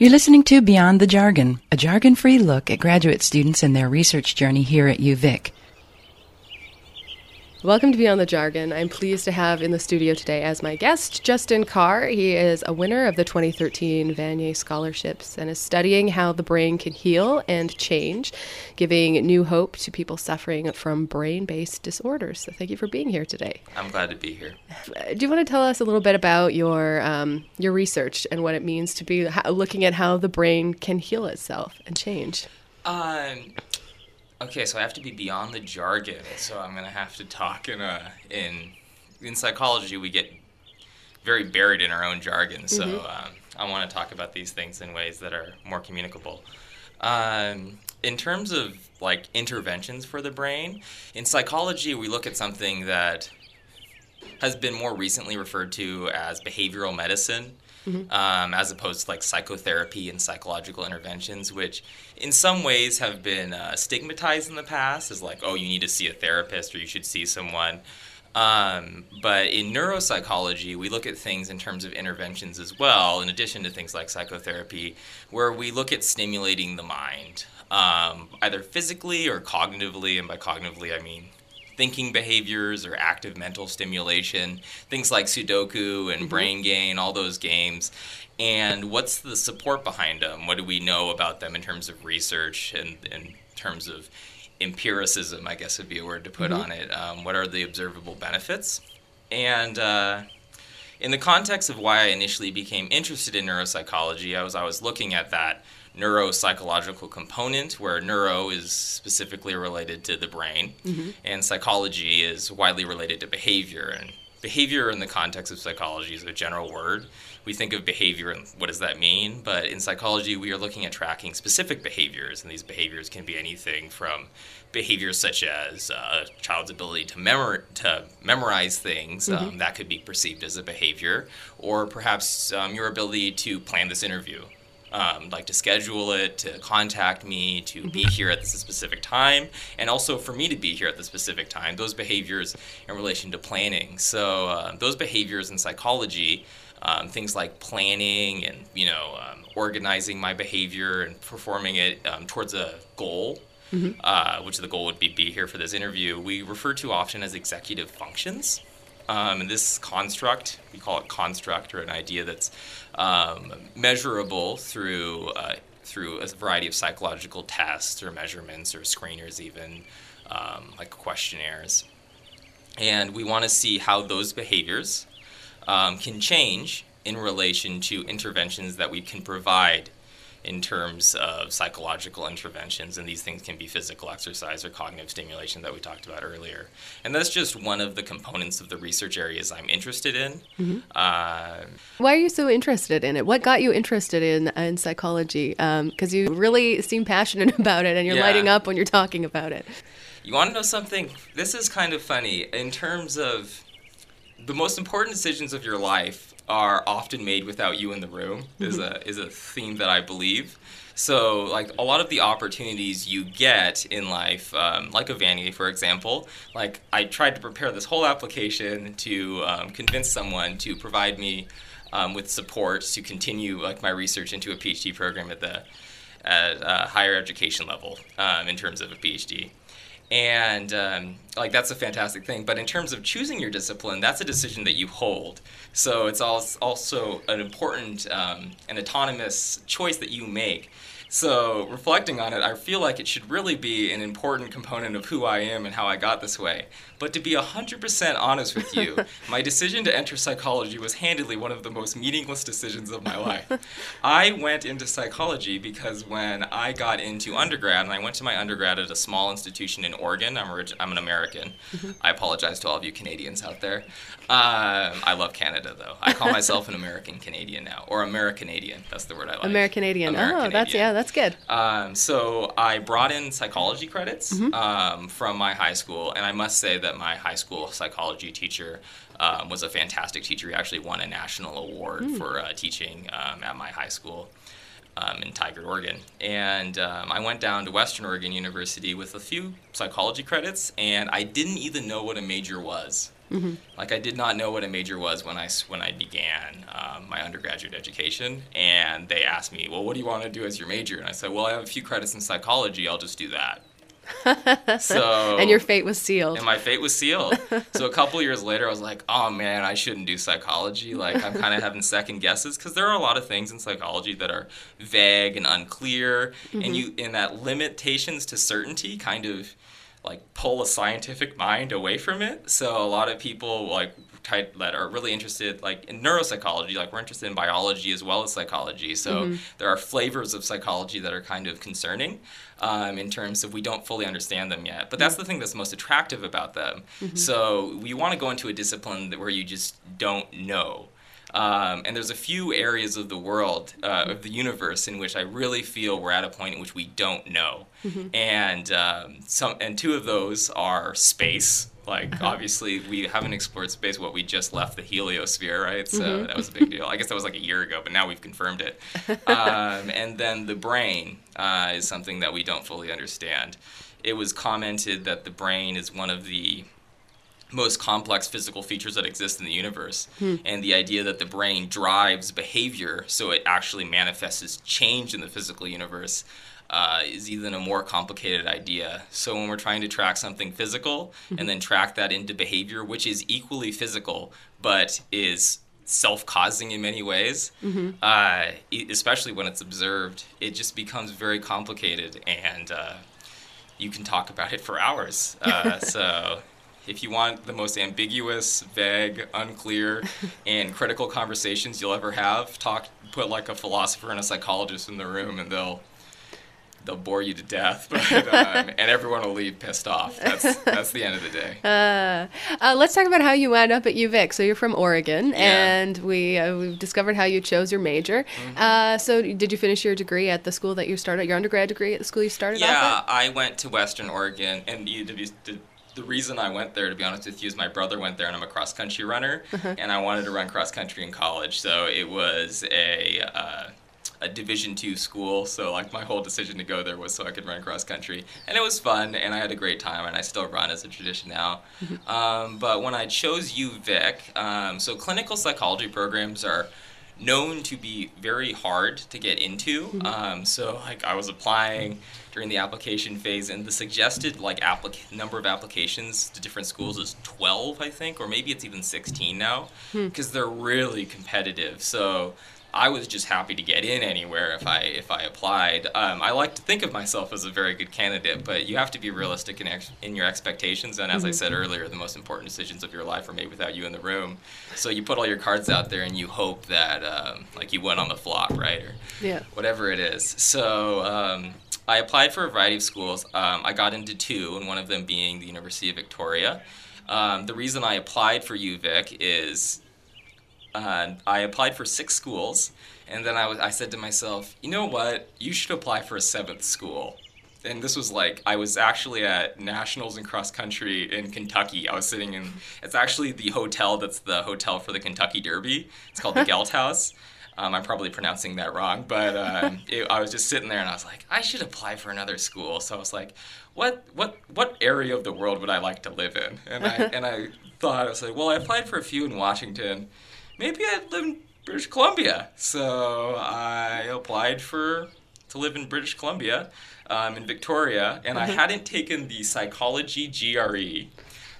You're listening to Beyond the Jargon, a jargon free look at graduate students and their research journey here at UVic. Welcome to Beyond the Jargon. I'm pleased to have in the studio today as my guest Justin Karr. He is a winner of the 2013 Vanier Scholarships and is studying how the brain can heal and change, giving new hope to people suffering from brain based disorders. So, thank you for being here today. I'm glad to be here. Do you want to tell us a little bit about your um, your research and what it means to be looking at how the brain can heal itself and change? Um, Okay, so I have to be beyond the jargon. So I'm gonna have to talk in a in in psychology we get very buried in our own jargon. So mm-hmm. um, I want to talk about these things in ways that are more communicable. Um, in terms of like interventions for the brain, in psychology we look at something that has been more recently referred to as behavioral medicine mm-hmm. um, as opposed to like psychotherapy and psychological interventions, which in some ways have been uh, stigmatized in the past as like, oh, you need to see a therapist or you should see someone. Um, but in neuropsychology, we look at things in terms of interventions as well, in addition to things like psychotherapy, where we look at stimulating the mind, um, either physically or cognitively. And by cognitively, I mean thinking behaviors or active mental stimulation, things like Sudoku and mm-hmm. Brain Gain, all those games. And what's the support behind them? What do we know about them in terms of research and in terms of empiricism, I guess would be a word to put mm-hmm. on it? Um, what are the observable benefits? And uh, in the context of why I initially became interested in neuropsychology, I was I was looking at that neuropsychological component, where neuro is specifically related to the brain, mm-hmm. and psychology is widely related to behavior. And behavior in the context of psychology is a general word. We think of behavior and what does that mean? But in psychology, we are looking at tracking specific behaviors, and these behaviors can be anything from behaviors such as uh, a child's ability to, memor- to memorize things mm-hmm. um, that could be perceived as a behavior, or perhaps um, your ability to plan this interview um, like to schedule it, to contact me, to be mm-hmm. here at this specific time, and also for me to be here at the specific time. Those behaviors in relation to planning. So uh, those behaviors in psychology, um, things like planning and you know um, organizing my behavior and performing it um, towards a goal. Mm-hmm. Uh, which the goal would be be here for this interview. We refer to often as executive functions. Um, and this construct, we call it construct or an idea that's um, measurable through uh, through a variety of psychological tests or measurements or screeners, even um, like questionnaires. And we want to see how those behaviors um, can change in relation to interventions that we can provide in terms of psychological interventions, and these things can be physical exercise or cognitive stimulation that we talked about earlier. And that's just one of the components of the research areas I'm interested in. Mm-hmm. Uh, Why are you so interested in it? What got you interested in, in psychology? Because um, you really seem passionate about it and you're yeah. lighting up when you're talking about it. You want to know something? This is kind of funny. In terms of the most important decisions of your life, are often made without you in the room is a is a theme that I believe. So, like a lot of the opportunities you get in life, um, like a Vanier, for example, like I tried to prepare this whole application to um, convince someone to provide me um, with support to continue like my research into a PhD program at the at a higher education level um, in terms of a PhD and um, like that's a fantastic thing. But in terms of choosing your discipline that's a decision that you hold. So it's also an important um, and autonomous choice that you make so, reflecting on it, I feel like it should really be an important component of who I am and how I got this way. But to be 100% honest with you, my decision to enter psychology was handedly one of the most meaningless decisions of my life. I went into psychology because when I got into undergrad, and I went to my undergrad at a small institution in Oregon, I'm, orig- I'm an American. Mm-hmm. I apologize to all of you Canadians out there. Um, I love Canada, though. I call myself an American Canadian now, or American Canadian. That's the word I like. American Canadian. Oh, that's, yeah, that's good. Um, so I brought in psychology credits mm-hmm. um, from my high school, and I must say that my high school psychology teacher um, was a fantastic teacher. He actually won a national award mm. for uh, teaching um, at my high school. Um, in Tigard, Oregon. And um, I went down to Western Oregon University with a few psychology credits, and I didn't even know what a major was. Mm-hmm. Like I did not know what a major was when I when I began um, my undergraduate education, and they asked me, "Well, what do you want to do as your major?" And I said, "Well, I have a few credits in psychology. I'll just do that." so and your fate was sealed. And my fate was sealed. so a couple years later, I was like, "Oh man, I shouldn't do psychology." Like I'm kind of having second guesses because there are a lot of things in psychology that are vague and unclear, mm-hmm. and you in that limitations to certainty kind of like pull a scientific mind away from it. So a lot of people like type that are really interested like in neuropsychology, like we're interested in biology as well as psychology. So mm-hmm. there are flavors of psychology that are kind of concerning um, in terms of we don't fully understand them yet. But that's the thing that's most attractive about them. Mm-hmm. So we want to go into a discipline where you just don't know. Um, and there's a few areas of the world, uh, of the universe, in which I really feel we're at a point in which we don't know. Mm-hmm. And um, some, and two of those are space. Like uh-huh. obviously, we haven't explored space. What we just left the heliosphere, right? So mm-hmm. that was a big deal. I guess that was like a year ago, but now we've confirmed it. Um, and then the brain uh, is something that we don't fully understand. It was commented that the brain is one of the most complex physical features that exist in the universe. Hmm. And the idea that the brain drives behavior so it actually manifests as change in the physical universe uh, is even a more complicated idea. So when we're trying to track something physical mm-hmm. and then track that into behavior, which is equally physical but is self-causing in many ways, mm-hmm. uh, especially when it's observed, it just becomes very complicated and. Uh, you can talk about it for hours. Uh, so if you want the most ambiguous, vague, unclear, and critical conversations you'll ever have, talk put like a philosopher and a psychologist in the room, and they'll they'll bore you to death, but, um, and everyone will leave pissed off. That's that's the end of the day. Uh, uh, let's talk about how you wound up at UVic. So you're from Oregon, yeah. and we uh, we've discovered how you chose your major. Mm-hmm. Uh, so did you finish your degree at the school that you started? Your undergrad degree at the school you started? Yeah, I went to Western Oregon, and you UW the reason I went there, to be honest with you, is my brother went there, and I'm a cross country runner, uh-huh. and I wanted to run cross country in college. So it was a uh, a Division two school. So like my whole decision to go there was so I could run cross country, and it was fun, and I had a great time, and I still run as a tradition now. Mm-hmm. Um, but when I chose UVic, um, so clinical psychology programs are known to be very hard to get into. Mm-hmm. Um, so like I was applying during the application phase, and the suggested like applic- number of applications to different schools is 12, I think, or maybe it's even 16 now, because hmm. they're really competitive. So I was just happy to get in anywhere if I if I applied. Um, I like to think of myself as a very good candidate, but you have to be realistic in, ex- in your expectations. And as mm-hmm. I said earlier, the most important decisions of your life are made without you in the room. So you put all your cards out there and you hope that um, like you went on the flop, right, or yeah. whatever it is. So. Um, I applied for a variety of schools. Um, I got into two, and one of them being the University of Victoria. Um, the reason I applied for UVic is uh, I applied for six schools, and then I, was, I said to myself, you know what? You should apply for a seventh school. And this was like, I was actually at Nationals in cross country in Kentucky. I was sitting in, it's actually the hotel that's the hotel for the Kentucky Derby. It's called the Galt House. Um, I'm probably pronouncing that wrong, but um, it, I was just sitting there and I was like, I should apply for another school. So I was like, what what what area of the world would I like to live in? And I and I thought I was like, well, I applied for a few in Washington maybe I'd live in British Columbia. So I applied for to live in British Columbia, um, in Victoria, and mm-hmm. I hadn't taken the psychology GRE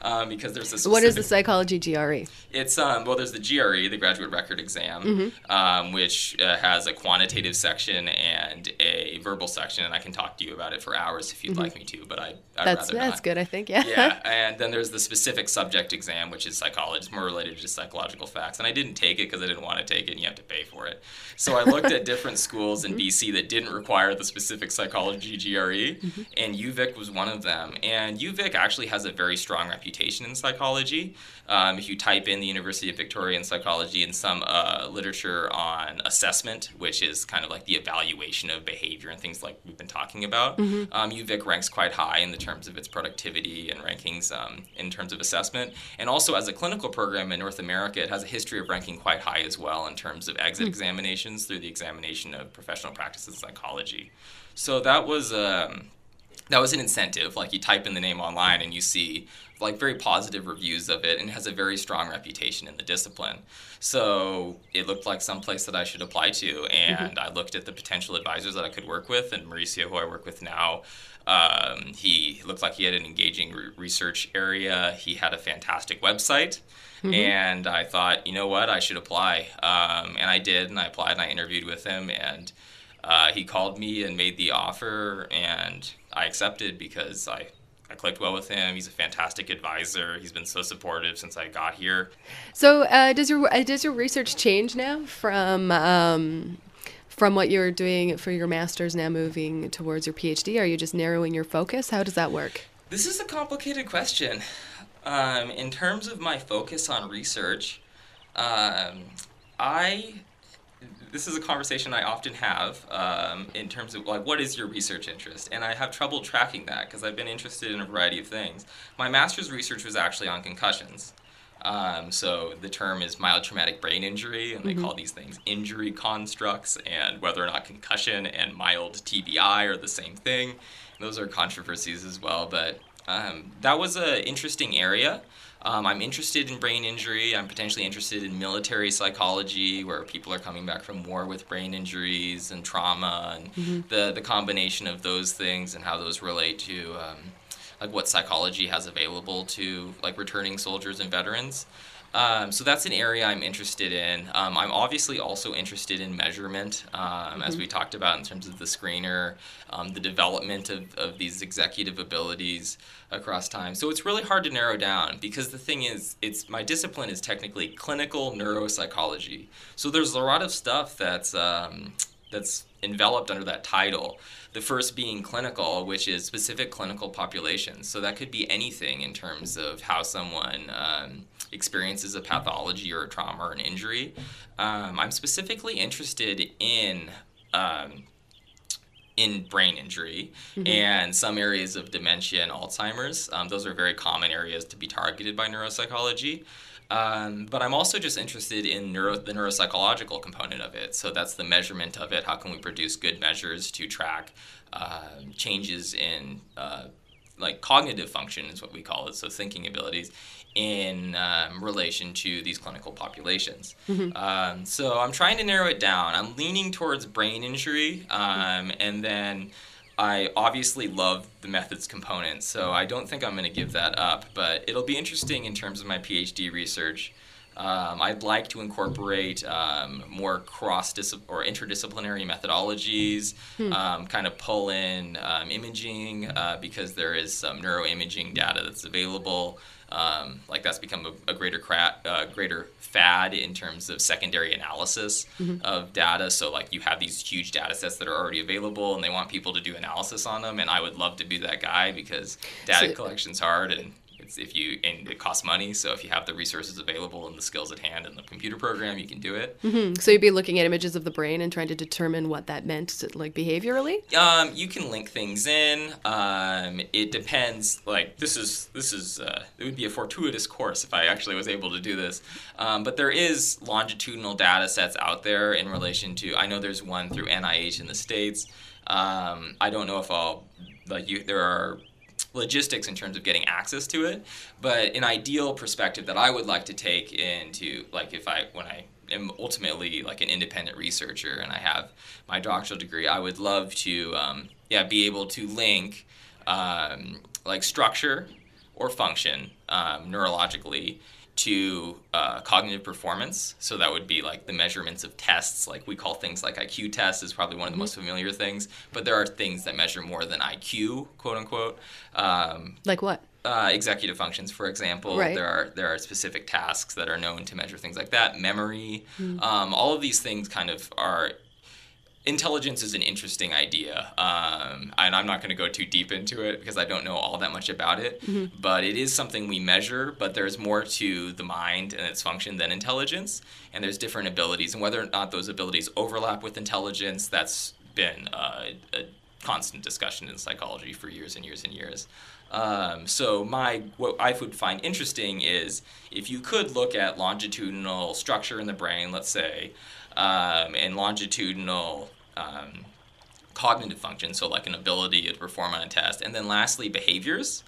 um, because there's this. What is the psychology GRE? It's um, well, there's the GRE, the graduate record exam, mm-hmm. um, which uh, has a quantitative section and a verbal section, and I can talk to you about it for hours if you'd mm-hmm. like me to, but I I'd that's rather that's not. good, I think. Yeah. Yeah, and then there's the specific subject exam, which is psychology, it's more related to psychological facts, and I didn't take it because I didn't want to take it, and you have to pay for it. So I looked at different schools in mm-hmm. BC that didn't require the specific psychology GRE, mm-hmm. and UVic was one of them. And UVic actually has a very strong reputation in psychology. Um, if you type in the University of Victoria in psychology and some uh, literature on assessment, which is kind of like the evaluation of behavior and things like we've been talking about, mm-hmm. um, UVic ranks quite high in the terms of its productivity and rankings um, in terms of assessment. And also as a clinical program in North America, it has a history of ranking quite high as well in terms of exit mm-hmm. examinations through the examination of professional practice in psychology. So that was um, that was an incentive. Like you type in the name online and you see like very positive reviews of it and it has a very strong reputation in the discipline. So it looked like some place that I should apply to and mm-hmm. I looked at the potential advisors that I could work with and Mauricio who I work with now um, he looked like he had an engaging re- research area. He had a fantastic website. Mm-hmm. And I thought, you know what, I should apply. Um, and I did, and I applied and I interviewed with him. And uh, he called me and made the offer, and I accepted because I, I clicked well with him. He's a fantastic advisor. He's been so supportive since I got here. So, uh, does your uh, does your research change now from um, from what you're doing for your master's now moving towards your PhD? Are you just narrowing your focus? How does that work? This is a complicated question. Um, in terms of my focus on research, um, I this is a conversation I often have um, in terms of like what is your research interest, and I have trouble tracking that because I've been interested in a variety of things. My master's research was actually on concussions. Um, so the term is mild traumatic brain injury, and they mm-hmm. call these things injury constructs, and whether or not concussion and mild TBI are the same thing. Those are controversies as well, but um, that was an interesting area. Um, I'm interested in brain injury. I'm potentially interested in military psychology, where people are coming back from war with brain injuries and trauma, and mm-hmm. the the combination of those things and how those relate to um, like what psychology has available to like returning soldiers and veterans. Um, so that's an area I'm interested in. Um, I'm obviously also interested in measurement, um, mm-hmm. as we talked about in terms of the screener, um, the development of, of these executive abilities across time. So it's really hard to narrow down because the thing is, it's my discipline is technically clinical neuropsychology. So there's a lot of stuff that's um, that's enveloped under that title. The first being clinical, which is specific clinical populations. So that could be anything in terms of how someone um, experiences a pathology or a trauma or an injury. Um, I'm specifically interested in. Um, in brain injury mm-hmm. and some areas of dementia and Alzheimer's. Um, those are very common areas to be targeted by neuropsychology. Um, but I'm also just interested in neuro, the neuropsychological component of it. So that's the measurement of it. How can we produce good measures to track uh, changes in uh, like cognitive function is what we call it. So thinking abilities in um, relation to these clinical populations. Mm-hmm. Um, so I'm trying to narrow it down. I'm leaning towards brain injury, um, and then I obviously love the methods component, so I don't think I'm going to give that up. But it'll be interesting in terms of my PhD research. Um, I'd like to incorporate um, more cross or interdisciplinary methodologies, hmm. um, kind of pull in um, imaging uh, because there is some neuroimaging data that's available. Um, like that's become a, a greater cra- uh, greater fad in terms of secondary analysis mm-hmm. of data. So like you have these huge data sets that are already available, and they want people to do analysis on them. And I would love to be that guy because data so, collection's hard, and it's if you and it costs money. So if you have the resources available and the skills at hand and the computer program, you can do it. Mm-hmm. So you'd be looking at images of the brain and trying to determine what that meant, like behaviorally. Um, you can link things in. Um, it depends. Like this is this is uh, it would be a fortuitous course if I actually was able to do this. Um, but there is longitudinal data sets out there in relation to. I know there's one through NIH in the states. Um, I don't know if I'll like you. There are logistics in terms of getting access to it. But an ideal perspective that I would like to take into like if I when I am ultimately like an independent researcher and I have my doctoral degree, I would love to um, yeah be able to link um, like structure or function um, neurologically to uh, cognitive performance. So that would be like the measurements of tests, like we call things like IQ tests is probably one of the mm-hmm. most familiar things. But there are things that measure more than IQ, quote unquote. Um, like what? Uh, executive functions, for example, right. there are there are specific tasks that are known to measure things like that. Memory, mm. um, all of these things kind of are intelligence is an interesting idea, um, and I'm not going to go too deep into it because I don't know all that much about it. Mm-hmm. But it is something we measure. But there's more to the mind and its function than intelligence, and there's different abilities, and whether or not those abilities overlap with intelligence, that's been uh, a constant discussion in psychology for years and years and years. Um, so my what I would find interesting is if you could look at longitudinal structure in the brain, let's say, um, and longitudinal um, cognitive function, so like an ability to perform on a test, and then lastly, behaviors,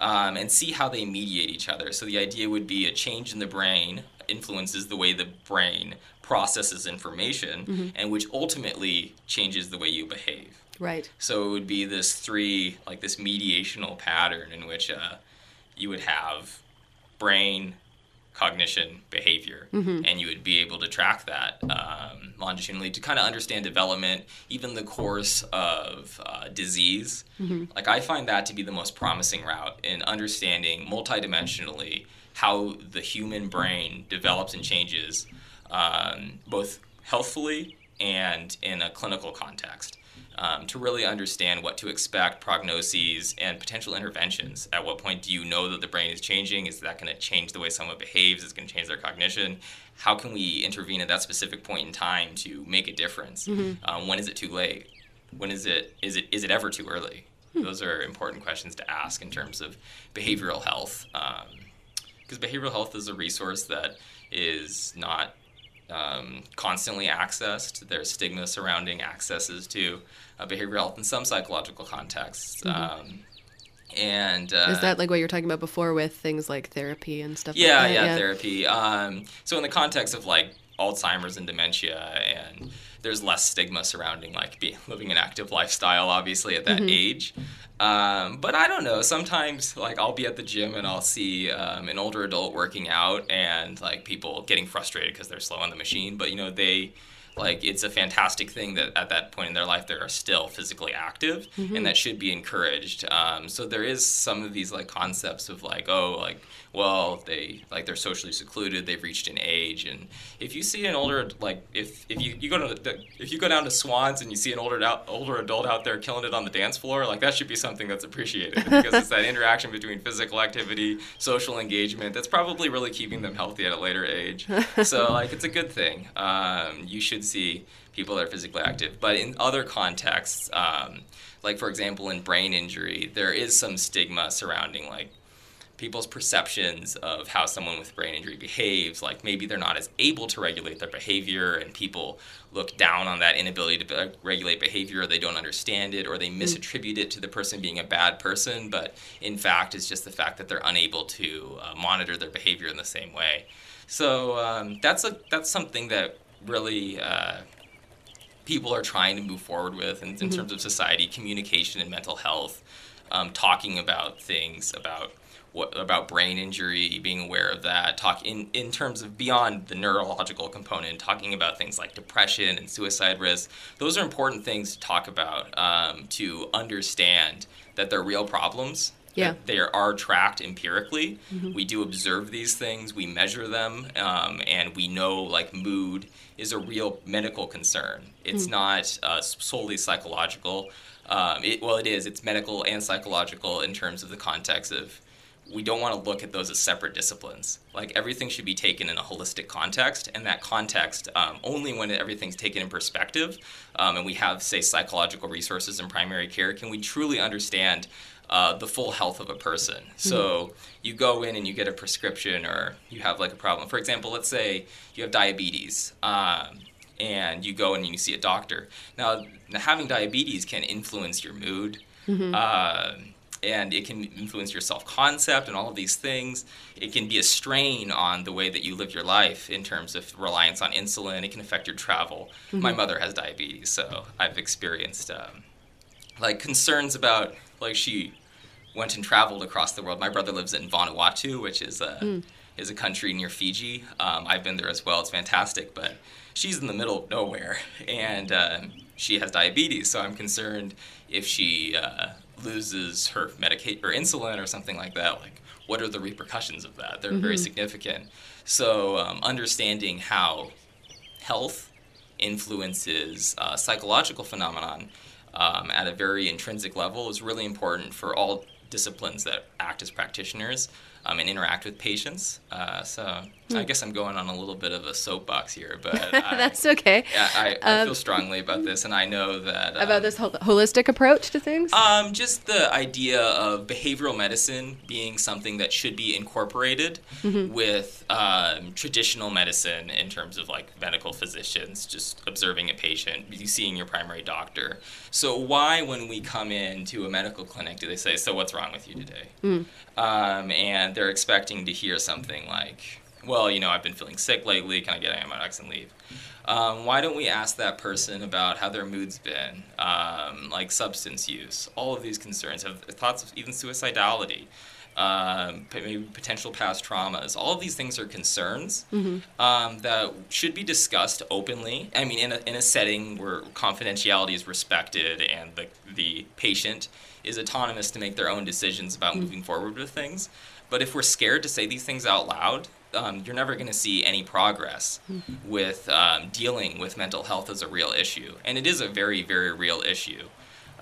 um, and see how they mediate each other. So the idea would be a change in the brain influences the way the brain processes information, and which ultimately changes the way you behave. Right. So it would be this three, like this mediational pattern in which uh, you would have brain, cognition, behavior, and you would be able to track that um, longitudinally to kind of understand development, even the course of uh, disease. Like I find that to be the most promising route in understanding multidimensionally how the human brain develops and changes, um, both healthfully and in a clinical context um, to really understand what to expect, prognoses, and potential interventions. At what point do you know that the brain is changing? Is that going to change the way someone behaves? Is it going to change their cognition? How can we intervene at that specific point in time to make a difference? Um, when is it too late? When is it is it is it ever too early? Those are important questions to ask in terms of behavioral health, because behavioral health is a resource that is not um, constantly accessed. There's stigma surrounding accesses to uh, behavioral health in some psychological contexts. Um, and uh, Is that like what you were talking about before with things like therapy and stuff yeah, like that? yeah, therapy. Um, so in the context of like Alzheimer's and dementia, and there's less stigma surrounding like be, living an active lifestyle, obviously at that age. Um, but I don't know. Sometimes like I'll be at the gym and I'll see um, an older adult working out, and like people getting frustrated because they're slow on the machine. But you know they like it's a fantastic thing that at that point in their life they are still physically active and that should be encouraged. Um, so there is some of these like concepts of like oh like well they like they're socially secluded they've reached an age. And if you see an older like if if you, you go to the, if you go down to swans and you see an older older adult out there killing it on the dance floor like that should be something that's appreciated because it's that interaction between physical activity social engagement that's probably really keeping them healthy at a later age. So like it's a good thing. Um, you should see people that are physically active. But in other contexts um, like for example in brain injury there is some stigma surrounding like people's perceptions of how someone with brain injury behaves. Like maybe they're not as able to regulate their behavior and people look down on that inability to be- regulate behavior. Or they don't understand it or they misattribute it to the person being a bad person. But in fact it's just the fact that they're unable to uh, monitor their behavior in the same way. So um, that's a that's something that really uh, people are trying to move forward with in, in terms of society, communication, and mental health. Um, talking about things about what about brain injury, being aware of that. Talk in in terms of beyond the neurological component, talking about things like depression and suicide risk. Those are important things to talk about um, to understand that they're real problems Yeah. they are tracked empirically. We do observe these things, we measure them, um, and we know like mood is a real medical concern. It's not uh, solely psychological. Um, it, well, it is. It's medical and psychological in terms of the context of. We don't want to look at those as separate disciplines. Like everything should be taken in a holistic context, and that context um, only when everything's taken in perspective, um, and we have, say, psychological resources in primary care, can we truly understand uh, the full health of a person. So you go in and you get a prescription, or you have like a problem. For example, let's say you have diabetes, um, and you go in and you see a doctor. Now, having diabetes can influence your mood. Um and it can influence your self concept and all of these things. It can be a strain on the way that you live your life in terms of reliance on insulin. It can affect your travel. My mother has diabetes, so I've experienced um, like concerns about like she went and traveled across the world. My brother lives in Vanuatu, which is a is a country near Fiji. Um, I've been there as well. It's fantastic, but she's in the middle of nowhere, and um, she has diabetes. So I'm concerned if she uh, loses her medicate or insulin or something like that. Like, what are the repercussions of that? They're very significant. So um, understanding how health influences uh, psychological phenomenon um, at a very intrinsic level is really important for all disciplines that act as practitioners. um, and interact with patients. Uh, so I guess I'm going on a little bit of a soapbox here, but I, That's okay. yeah, I, I Um, feel strongly about this, and I know that About um, this hol- holistic approach to things? um, just the idea of behavioral medicine being something that should be incorporated with um, traditional medicine in terms of like medical physicians, just observing a patient, seeing your primary doctor. So why, when we come into a medical clinic, do they say, "So what's wrong with you today?" Um, and they're expecting to hear something like, "Well, you know, I've been feeling sick lately. Can I get antibiotics and leave?" Um, why don't we ask that person about how their mood's been, um, like substance use, all of these concerns, have thoughts of even suicidality, um, maybe potential past traumas. All of these things are concerns um, that should be discussed openly. I mean, in a, in a setting where confidentiality is respected and the, the patient is autonomous to make their own decisions about moving forward with things. But if we're scared to say these things out loud, um, you're never going to see any progress with um, dealing with mental health as a real issue. And it is a very, very real issue.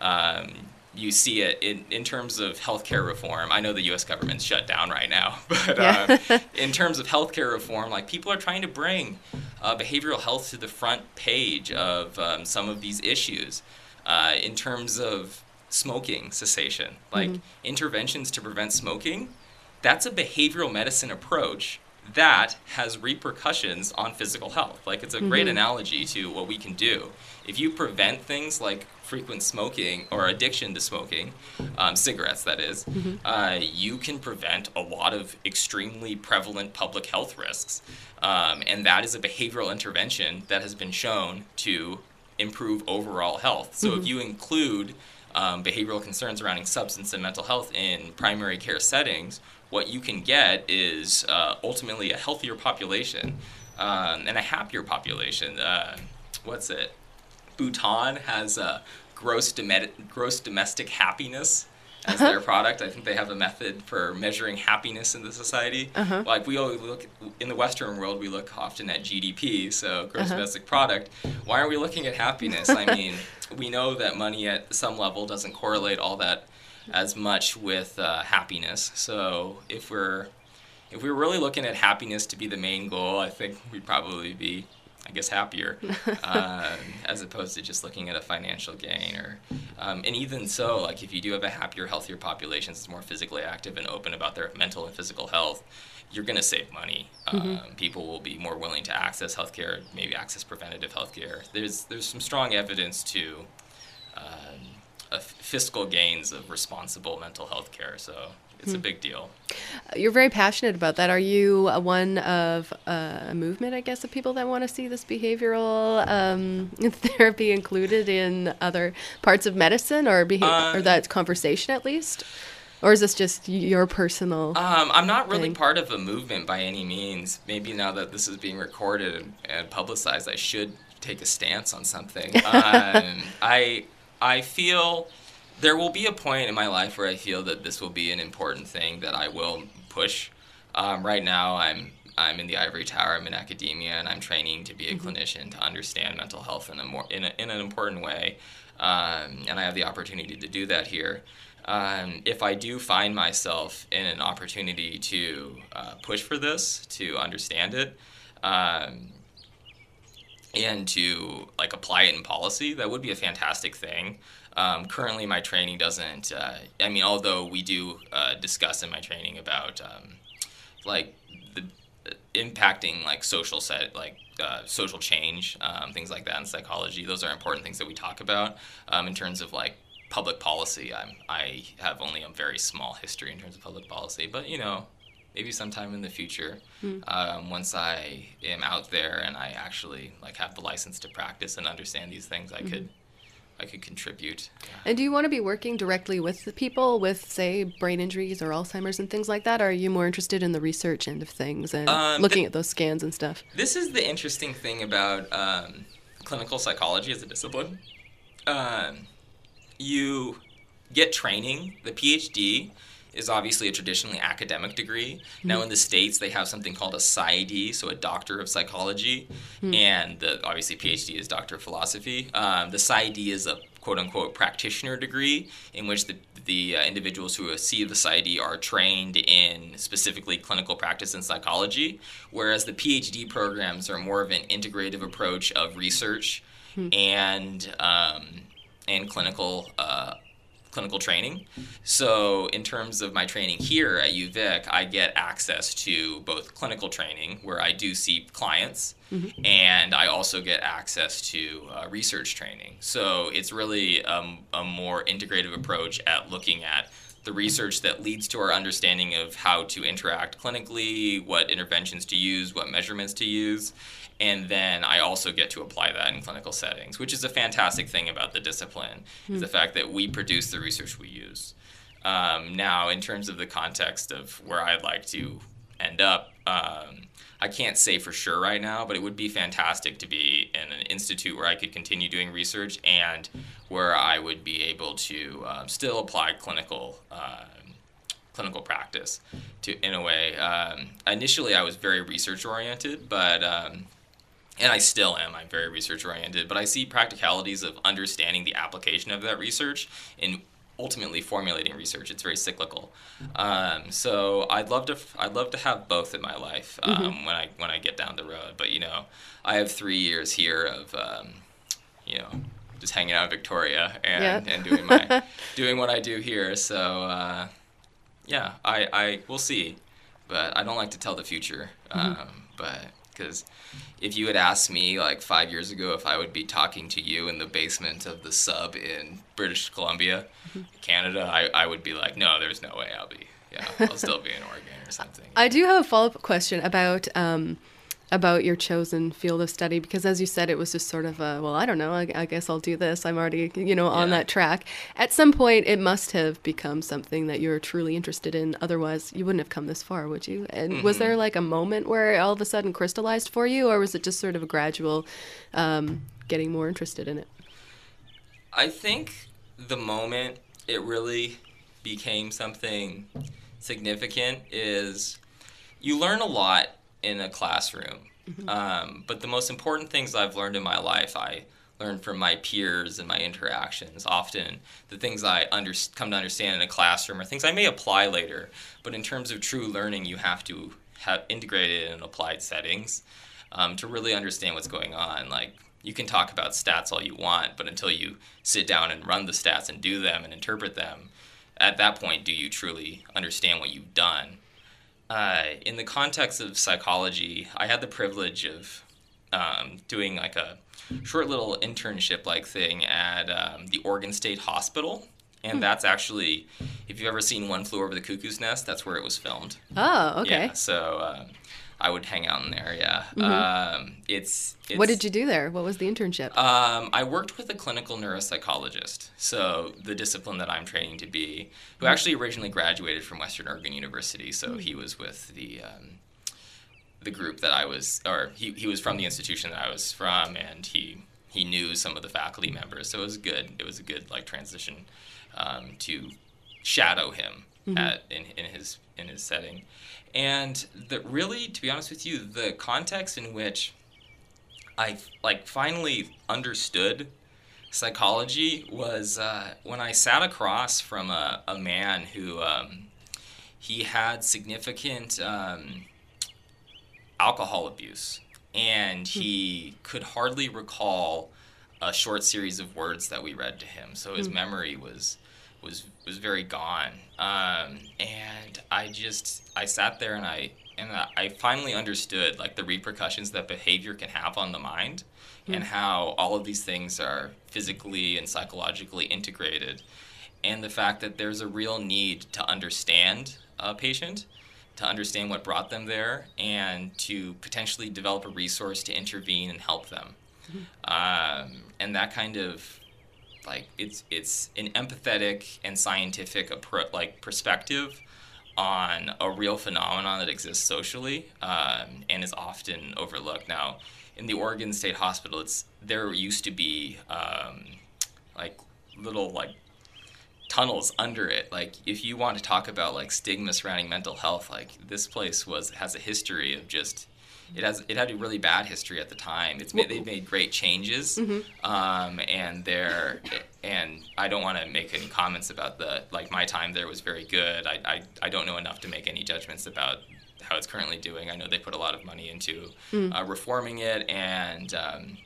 Um, you see it in, in terms of healthcare reform. I know the U.S. government's shut down right now, but Yeah. um, in terms of healthcare reform, like people are trying to bring uh, behavioral health to the front page of um, some of these issues. Uh, in terms of smoking cessation, like interventions to prevent smoking, that's a behavioral medicine approach that has repercussions on physical health. Like it's a great analogy to what we can do. If you prevent things like frequent smoking or addiction to smoking, um, cigarettes that is, uh, you can prevent a lot of extremely prevalent public health risks. Um, and that is a behavioral intervention that has been shown to improve overall health. So if you include um, behavioral concerns surrounding substance and mental health in primary care settings, what you can get is uh, ultimately a healthier population um, and a happier population. Uh, what's it? Bhutan has uh, gross, dome- gross domestic happiness as their product. I think they have a method for measuring happiness in the society. Like we always look in the Western world, we look often at GDP, so gross domestic product. Why aren't we looking at happiness? I mean, we know that money at some level doesn't correlate all that as much with uh, happiness. So if we're if we were really looking at happiness to be the main goal, I think we'd probably be, I guess, happier, um, as opposed to just looking at a financial gain. Or, um, and even so, like if you do have a happier, healthier population that's more physically active and open about their mental and physical health, you're going to save money. Um, people will be more willing to access healthcare, maybe access preventative healthcare. There's there's some strong evidence to um, fiscal gains of responsible mental health care. So it's a big deal. You're very passionate about that. Are you one of uh, a movement, I guess, of people that want to see this behavioral um, therapy included in other parts of medicine, or beha- or Um, that conversation at least, or is this just your personal? Um, I'm not really thing. part of a movement by any means. Maybe now that this is being recorded and, and publicized, I should take a stance on something. um, I I feel there will be a point in my life where I feel that this will be an important thing that I will push. Um, right now, I'm I'm in the ivory tower. I'm in academia, and I'm training to be a clinician to understand mental health in a more in, a, in an important way. Um, and I have the opportunity to do that here. Um, if I do find myself in an opportunity to uh, push for this, to understand it, um, and to like apply it in policy, that would be a fantastic thing. Um, currently, my training doesn't. Uh, I mean, although we do uh, discuss in my training about um, like the impacting like social set like uh, social change um, things like that in psychology those are important things that we talk about um, in terms of like public policy I'm, i have only a very small history in terms of public policy but you know maybe sometime in the future um, once i am out there and i actually like have the license to practice and understand these things i could i could contribute and do you want to be working directly with the people with, say, brain injuries or Alzheimer's and things like that? Or are you more interested in the research end of things and Um, looking the- at those scans and stuff? This is the interesting thing about um, clinical psychology as a discipline. Um, you get training. The PhD is obviously a traditionally academic degree. Mm-hmm. Now in the states they have something called a PsyD, so a Doctor of Psychology, mm-hmm. and the obviously PhD is Doctor of Philosophy. Um, the PsyD is a quote unquote practitioner degree in which the the uh, individuals who receive the PsyD are trained in specifically clinical practice in psychology, whereas the PhD programs are more of an integrative approach of research hmm. and um, and clinical uh, clinical training. So, in terms of my training here at UVic, I get access to both clinical training, where I do see clients, mm-hmm. and I also get access to uh, research training. So, it's really um, a more integrative approach at looking at the research that leads to our understanding of how to interact clinically, what interventions to use, what measurements to use, and then I also get to apply that in clinical settings, which is a fantastic thing about the discipline, mm. is the fact that we produce the research we use. Um, now, in terms of the context of where I'd like to end up, um, I can't say for sure right now, but it would be fantastic to be in an institute where I could continue doing research and where I would be able to uh, still apply clinical uh, clinical practice to in a way. Um, initially, I was very research oriented, but um, and I still am. I'm very research oriented, but I see practicalities of understanding the application of that research and ultimately formulating research. It's very cyclical. Um, so I'd love to. I'd love to have both in my life um, mm-hmm. when I when I get down the road. But you know, I have three years here of um, you know just hanging out in Victoria and, and doing my doing what I do here. So uh, yeah, I I we'll see. But I don't like to tell the future. Mm-hmm. Um, but because if you had asked me like five years ago if I would be talking to you in the basement of the sub in British Columbia, mm-hmm. Canada, I, I would be like, no, there's no way I'll be. Yeah, I'll still be in Oregon or something. I do have a follow up question about um, about your chosen field of study? Because as you said it was just sort of a well i don't know i, I guess i'll do this. I'm already you know on yeah. that track. At some point it must have become something that you're truly interested in. Otherwise you wouldn't have come this far would you? And mm-hmm. was there like a moment where all of a sudden crystallized for you or was it just sort of a gradual um, getting more interested in it? I think the moment it really became something significant is you learn a lot in a classroom. Mm-hmm. Um, but the most important things I've learned in my life, I learned from my peers and my interactions. Often, the things I under, come to understand in a classroom are things I may apply later. But in terms of true learning, you have to have integrated in applied settings um, to really understand what's going on. Like you can talk about stats all you want, but until you sit down and run the stats and do them and interpret them, at that point, do you truly understand what you've done? Uh, in the context of psychology, I had the privilege of um, doing like a short little internship like thing at um, the Oregon State Hospital. And hmm. that's actually, if you've ever seen One Flew Over the Cuckoo's Nest, that's where it was filmed. Oh, okay. Yeah, so um, I would hang out in there. Yeah. Mm-hmm. Um, it's, it's, What did you do there? What was the internship? Um, I worked with a clinical neuropsychologist. So the discipline that I'm training to be, who mm-hmm. actually originally graduated from Western Oregon University. So mm-hmm. he was with the um, the group that I was, or he, he was from the institution that I was from, and he he knew some of the faculty members. So it was good. It was a good like transition um, to shadow him mm-hmm. at in, in his in his setting. And that really, to be honest with you, the context in which I like finally understood psychology was uh, when I sat across from a, a man who um, he had significant um, alcohol abuse and he hmm. could hardly recall a short series of words that we read to him. So his mm. memory was was was very gone. Um, and I just I sat there and I and I finally understood like the repercussions that behavior can have on the mind, mm-hmm. and how all of these things are physically and psychologically integrated, and the fact that there's a real need to understand a patient. To understand what brought them there and to potentially develop a resource to intervene and help them. Mm-hmm. Um, and that kind of like it's it's an empathetic and scientific appro- like perspective on a real phenomenon that exists socially um, and is often overlooked. Now, in the Oregon State Hospital, it's there used to be um, like little like tunnels under it. Like if you want to talk about like stigma surrounding mental health, like this place was has a history of just it has it had a really bad history at the time. It's made, they've made great changes, Mm-hmm. um, and they're and I don't want to make any comments about the like my time there was very good. I, I I don't know enough to make any judgments about how it's currently doing. I know they put a lot of money into Mm. uh, reforming it, and um,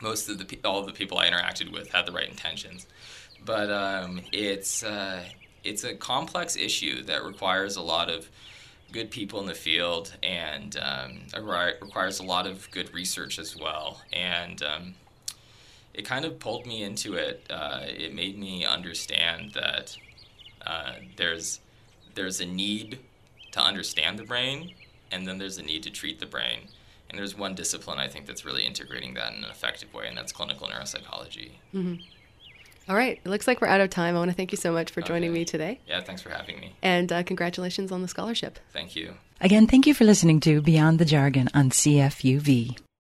most of the pe- all of the people I interacted with had the right intentions, but um, it's uh, it's a complex issue that requires a lot of good people in the field and um, requires a lot of good research as well. And um, it kind of pulled me into it. Uh, it made me understand that uh, there's there's a need to understand the brain, and then there's a need to treat the brain. And there's one discipline I think that's really integrating that in an effective way, and that's clinical neuropsychology. All right. It looks like we're out of time. I want to thank you so much for joining Okay. me today. Yeah, thanks for having me. And uh, congratulations on the scholarship. Thank you. Again, thank you for listening to Beyond the Jargon on CFUV.